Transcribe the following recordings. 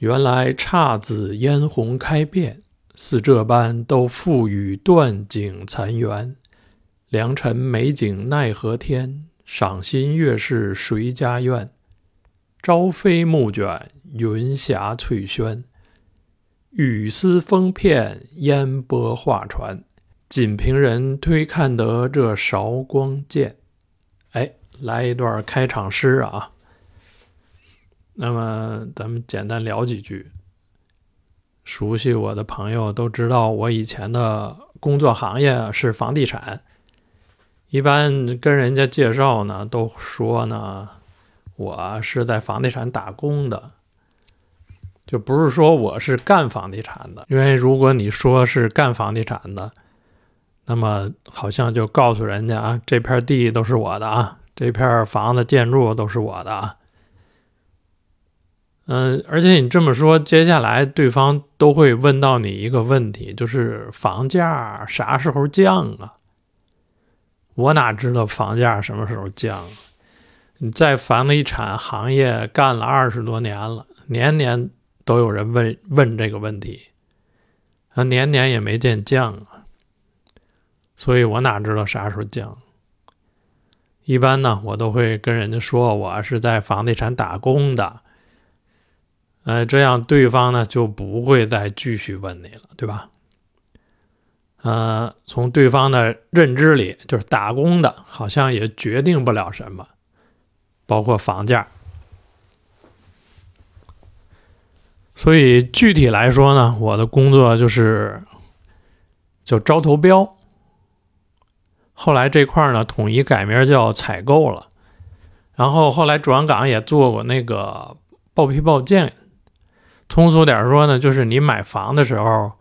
原来姹紫嫣红开遍，似这般都付与断井残垣。良辰美景奈何天，赏心悦事谁家院？朝飞暮卷，云霞翠轩，雨丝风片，烟波画船。锦屏人推看得这韶光贱。哎，来一段开场诗啊！那么咱们简单聊几句。熟悉我的朋友都知道，我以前的工作行业是房地产。一般跟人家介绍呢，都说呢，我是在房地产打工的，就不是说我是干房地产的。因为如果你说是干房地产的，那么好像就告诉人家啊，这片地都是我的啊，这片房子建筑都是我的啊。嗯，而且你这么说，接下来对方都会问到你一个问题，就是房价啥时候降啊？我哪知道房价什么时候降？你在房地产行业干了二十多年了，年年都有人问问这个问题，啊，年年也没见降啊，所以我哪知道啥时候降？一般呢，我都会跟人家说我是在房地产打工的，呃，这样对方呢就不会再继续问你了，对吧？呃，从对方的认知里，就是打工的，好像也决定不了什么，包括房价。所以具体来说呢，我的工作就是就招投标。后来这块呢，统一改名叫采购了。然后后来转岗也做过那个报批报建。通俗点说呢，就是你买房的时候，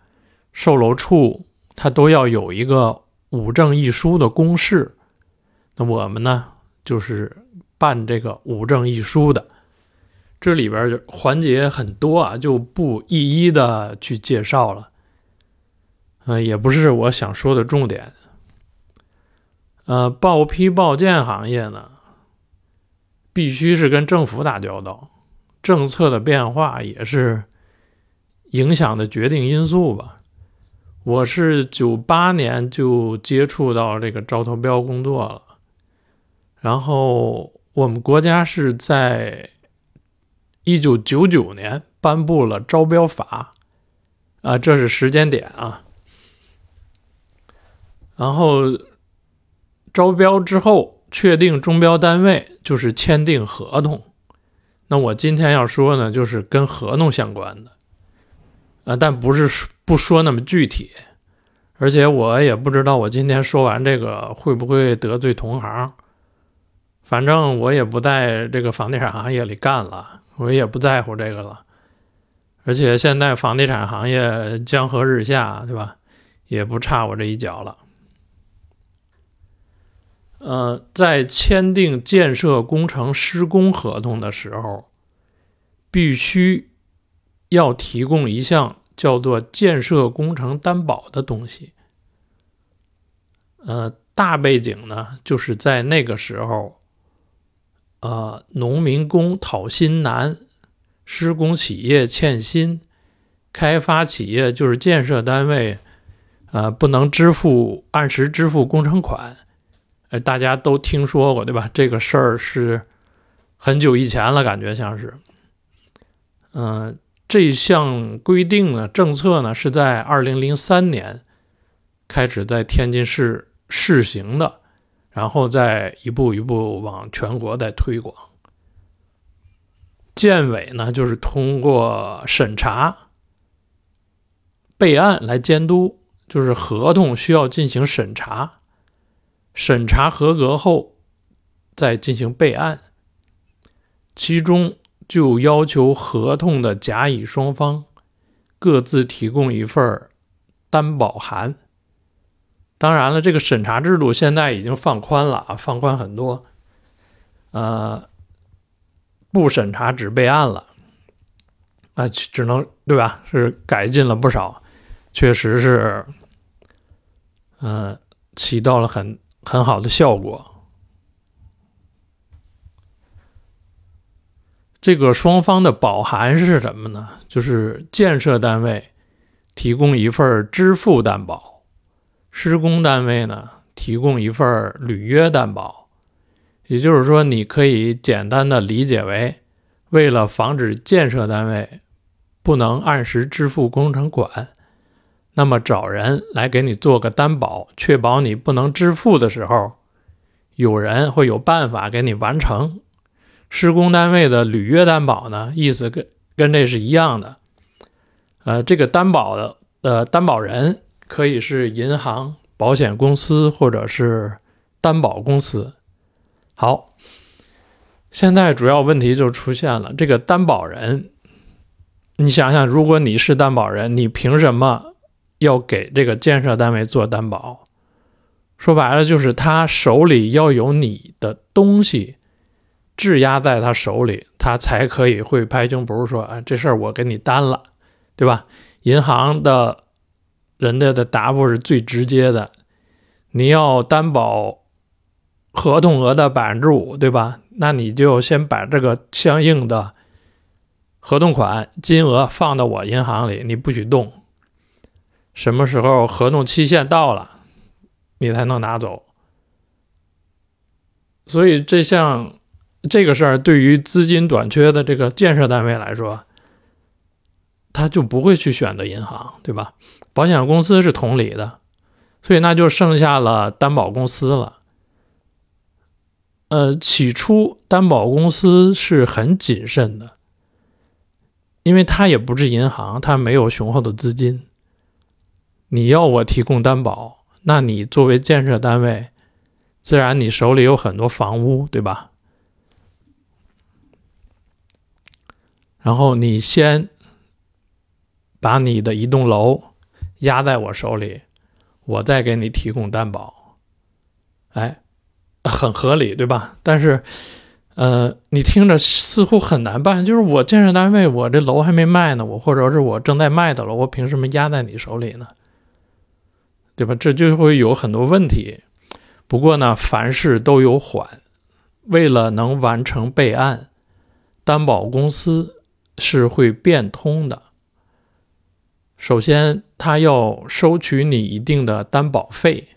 售楼处。它都要有一个五证一书的公示，那我们呢就是办这个五证一书的，这里边就环节很多啊，就不一一的去介绍了，呃，也不是我想说的重点。呃，报批报建行业呢，必须是跟政府打交道，政策的变化也是影响的决定因素吧。我是九八年就接触到这个招投标工作了，然后我们国家是在一九九九年颁布了招标法，啊，这是时间点啊。然后招标之后确定中标单位，就是签订合同。那我今天要说呢，就是跟合同相关的，啊，但不是。不说那么具体，而且我也不知道我今天说完这个会不会得罪同行。反正我也不在这个房地产行业里干了，我也不在乎这个了。而且现在房地产行业江河日下，对吧？也不差我这一脚了。呃，在签订建设工程施工合同的时候，必须要提供一项。叫做建设工程担保的东西，呃，大背景呢，就是在那个时候，呃，农民工讨薪难，施工企业欠薪，开发企业就是建设单位，呃，不能支付按时支付工程款，呃，大家都听说过对吧？这个事儿是很久以前了，感觉像是，嗯。这项规定呢，政策呢是在二零零三年开始在天津市试行的，然后再一步一步往全国在推广。建委呢就是通过审查、备案来监督，就是合同需要进行审查，审查合格后再进行备案，其中。就要求合同的甲乙双方各自提供一份担保函。当然了，这个审查制度现在已经放宽了啊，放宽很多。呃，不审查只备案了，啊，只能对吧？是改进了不少，确实是，呃，起到了很很好的效果。这个双方的保函是什么呢？就是建设单位提供一份支付担保，施工单位呢提供一份履约担保。也就是说，你可以简单的理解为，为了防止建设单位不能按时支付工程款，那么找人来给你做个担保，确保你不能支付的时候，有人会有办法给你完成。施工单位的履约担保呢，意思跟跟这是一样的。呃，这个担保的呃担保人可以是银行、保险公司或者是担保公司。好，现在主要问题就出现了。这个担保人，你想想，如果你是担保人，你凭什么要给这个建设单位做担保？说白了，就是他手里要有你的东西质押在他手里，他才可以会拍胸脯说：“啊，这事儿我给你担了，对吧？”银行的人家的答复是最直接的，你要担保。合同额的百分之五，对吧？那你就先把这个相应的合同款金额放到我银行里，你不许动。什么时候合同期限到了，你才能拿走。所以这项这个事儿对于资金短缺的这个建设单位来说，他就不会去选择银行，对吧？保险公司是同理的，所以那就剩下了担保公司了。呃，起初担保公司是很谨慎的，因为他也不是银行，他没有雄厚的资金。你要我提供担保，那你作为建设单位，自然你手里有很多房屋，对吧？然后你先把你的一栋楼压在我手里，我再给你提供担保，哎。很合理，对吧？但是，呃，你听着似乎很难办。就是我建设单位，我这楼还没卖呢，我或者是我正在卖的楼，我凭什么压在你手里呢？对吧？这就会有很多问题。不过呢，凡事都有缓。为了能完成备案，担保公司是会变通的。首先，他要收取你一定的担保费。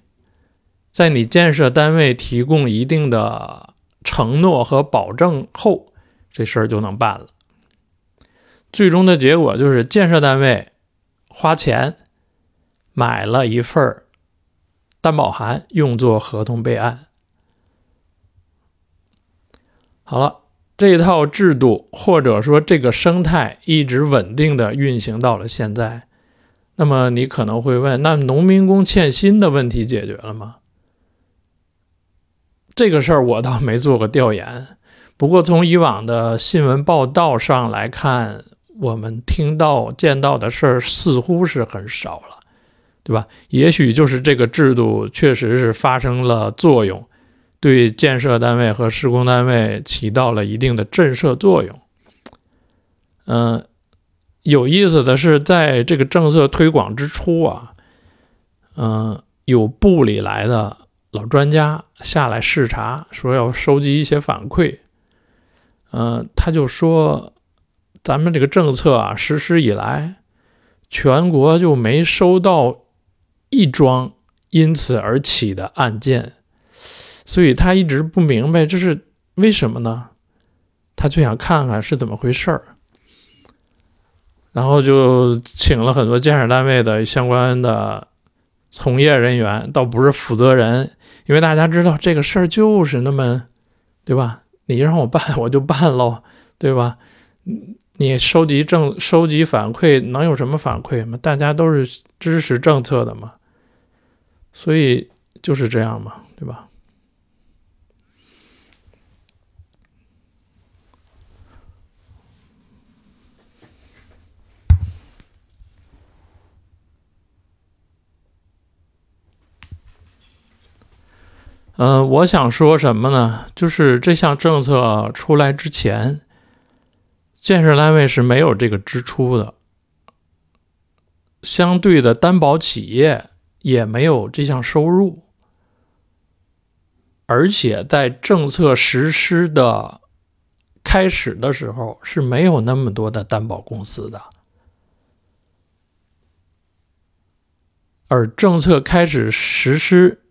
在你建设单位提供一定的承诺和保证后，这事儿就能办了。最终的结果就是建设单位花钱买了一份担保函，用作合同备案。好了，这套制度或者说这个生态一直稳定的运行到了现在。那么你可能会问，那农民工欠薪的问题解决了吗？这个事儿我倒没做过调研，不过从以往的新闻报道上来看，我们听到见到的事儿似乎是很少了，对吧？也许就是这个制度确实是发生了作用，对建设单位和施工单位起到了一定的震慑作用。嗯，有意思的是，在这个政策推广之初啊，嗯，有部里来的。老专家下来视察，说要收集一些反馈。嗯，他就说，咱们这个政策啊实施以来，全国就没收到一桩因此而起的案件，所以他一直不明白这是为什么呢？他就想看看是怎么回事儿，然后就请了很多建设单位的相关的从业人员，倒不是负责人。因为大家知道这个事儿就是那么，对吧？你让我办我就办喽，对吧？你收集政收集反馈能有什么反馈吗？大家都是支持政策的嘛，所以就是这样嘛，对吧？嗯，我想说什么呢？就是这项政策出来之前，建设单位是没有这个支出的，相对的担保企业也没有这项收入，而且在政策实施的开始的时候是没有那么多的担保公司的，而政策开始实施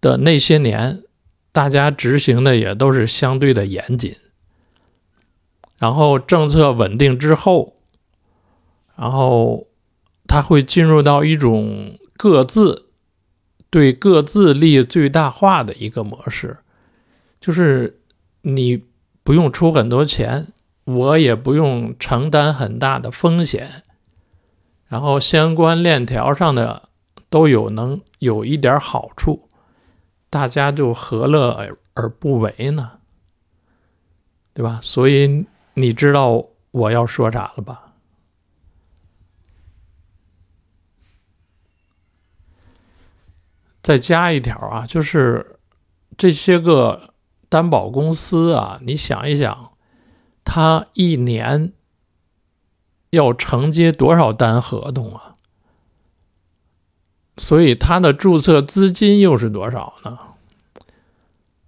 的那些年，大家执行的也都是相对的严谨。然后政策稳定之后，然后它会进入到一种各自对各自利益最大化的一个模式，就是你。不用出很多钱，我也不用承担很大的风险，然后相关链条上的都有能有一点好处，大家就何乐而而不为呢？对吧？所以你知道我要说啥了吧？再加一条啊，就是这些个。担保公司啊，你想一想，他一年要承接多少单合同啊？所以他的注册资金又是多少呢？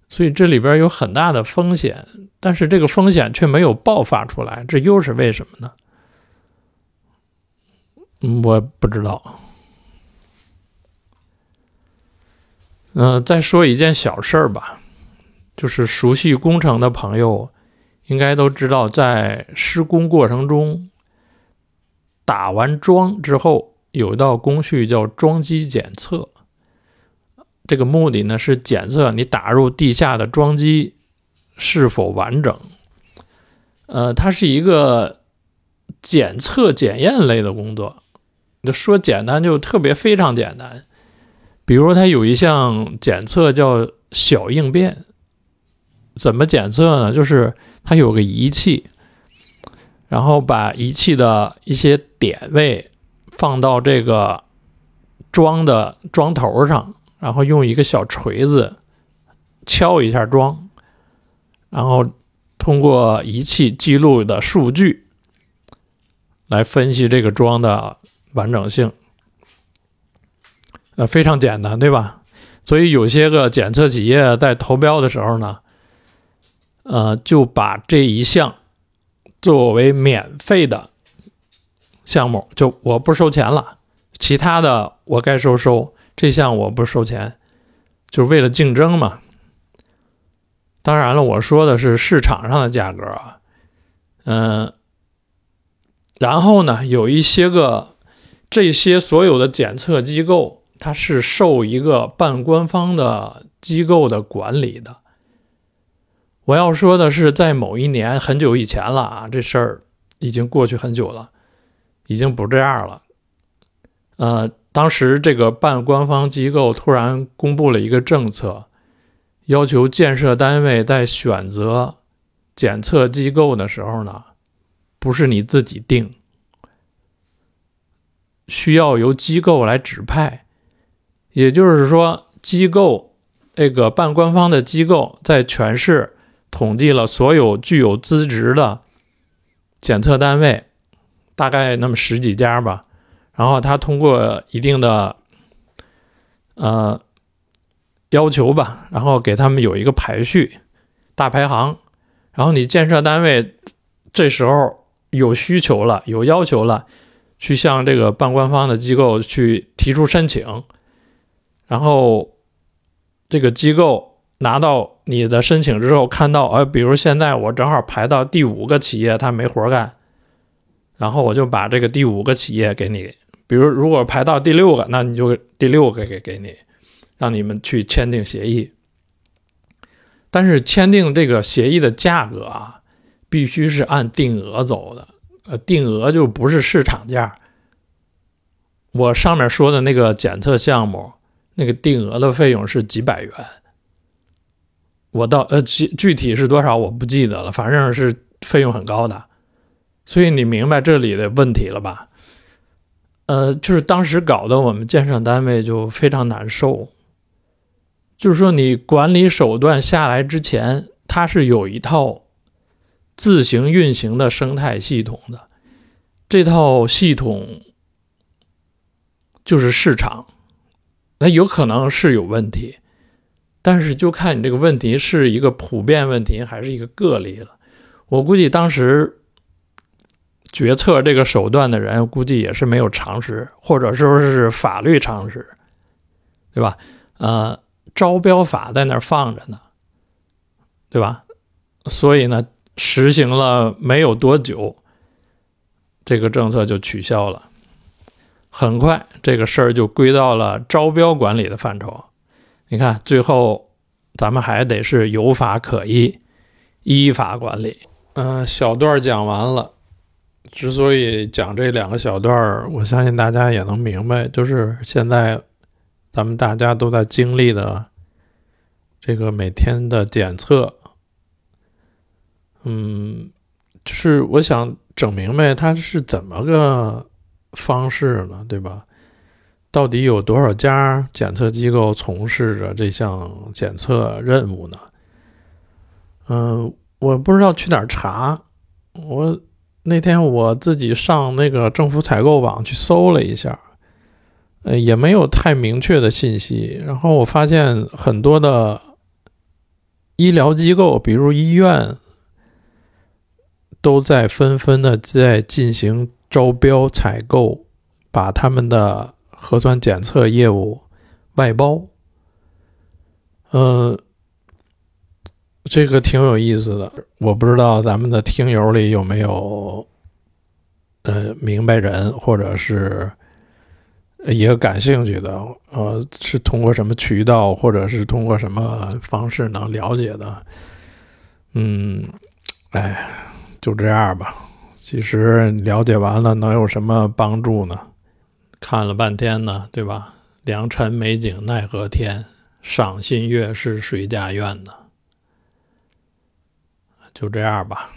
所以这里边有很大的风险，但是这个风险却没有爆发出来，这又是为什么呢？我不知道。嗯，再说一件小事儿吧。就是熟悉工程的朋友，应该都知道，在施工过程中，打完桩之后，有一道工序叫桩基检测。这个目的呢是检测你打入地下的桩基是否完整。呃，它是一个检测检验类的工作。就说简单就特别非常简单。比如它有一项检测叫小应变。怎么检测呢？就是它有个仪器，然后把仪器的一些点位放到这个桩的桩头上，然后用一个小锤子敲一下桩，然后通过仪器记录的数据来分析这个桩的完整性。呃，非常简单，对吧？所以有些个检测企业在投标的时候呢。呃，就把这一项作为免费的项目，就我不收钱了，其他的我该收收，这项我不收钱，就是为了竞争嘛。当然了，我说的是市场上的价格啊，嗯，然后呢，有一些个这些所有的检测机构，它是受一个半官方的机构的管理的。我要说的是，在某一年很久以前了啊，这事儿已经过去很久了，已经不这样了。呃，当时这个半官方机构突然公布了一个政策，要求建设单位在选择检测机构的时候呢，不是你自己定，需要由机构来指派。也就是说，机构这个半官方的机构在全市。统计了所有具有资质的检测单位，大概那么十几家吧。然后他通过一定的呃要求吧，然后给他们有一个排序大排行。然后你建设单位这时候有需求了，有要求了，去向这个半官方的机构去提出申请。然后这个机构。拿到你的申请之后，看到，呃，比如现在我正好排到第五个企业，他没活干，然后我就把这个第五个企业给你。比如如果排到第六个，那你就第六个给给你，让你们去签订协议。但是签订这个协议的价格啊，必须是按定额走的，呃，定额就不是市场价。我上面说的那个检测项目，那个定额的费用是几百元。我到呃具具体是多少我不记得了，反正是费用很高的，所以你明白这里的问题了吧？呃，就是当时搞得我们建设单位就非常难受，就是说你管理手段下来之前，它是有一套自行运行的生态系统的，这套系统就是市场，那有可能是有问题。但是就看你这个问题是一个普遍问题还是一个个例了。我估计当时决策这个手段的人，估计也是没有常识，或者说是法律常识，对吧？呃，招标法在那儿放着呢，对吧？所以呢，实行了没有多久，这个政策就取消了。很快，这个事儿就归到了招标管理的范畴。你看，最后咱们还得是有法可依，依法管理。嗯，小段讲完了。之所以讲这两个小段儿，我相信大家也能明白，就是现在咱们大家都在经历的这个每天的检测。嗯，就是我想整明白它是怎么个方式呢，对吧？到底有多少家检测机构从事着这项检测任务呢？嗯，我不知道去哪儿查。我那天我自己上那个政府采购网去搜了一下，呃，也没有太明确的信息。然后我发现很多的医疗机构，比如医院，都在纷纷的在进行招标采购，把他们的。核酸检测业务外包，嗯，这个挺有意思的。我不知道咱们的听友里有没有呃明白人，或者是也感兴趣的，呃，是通过什么渠道，或者是通过什么方式能了解的？嗯，哎，就这样吧。其实了解完了能有什么帮助呢？看了半天呢，对吧？良辰美景奈何天，赏心悦事谁家院呢？就这样吧。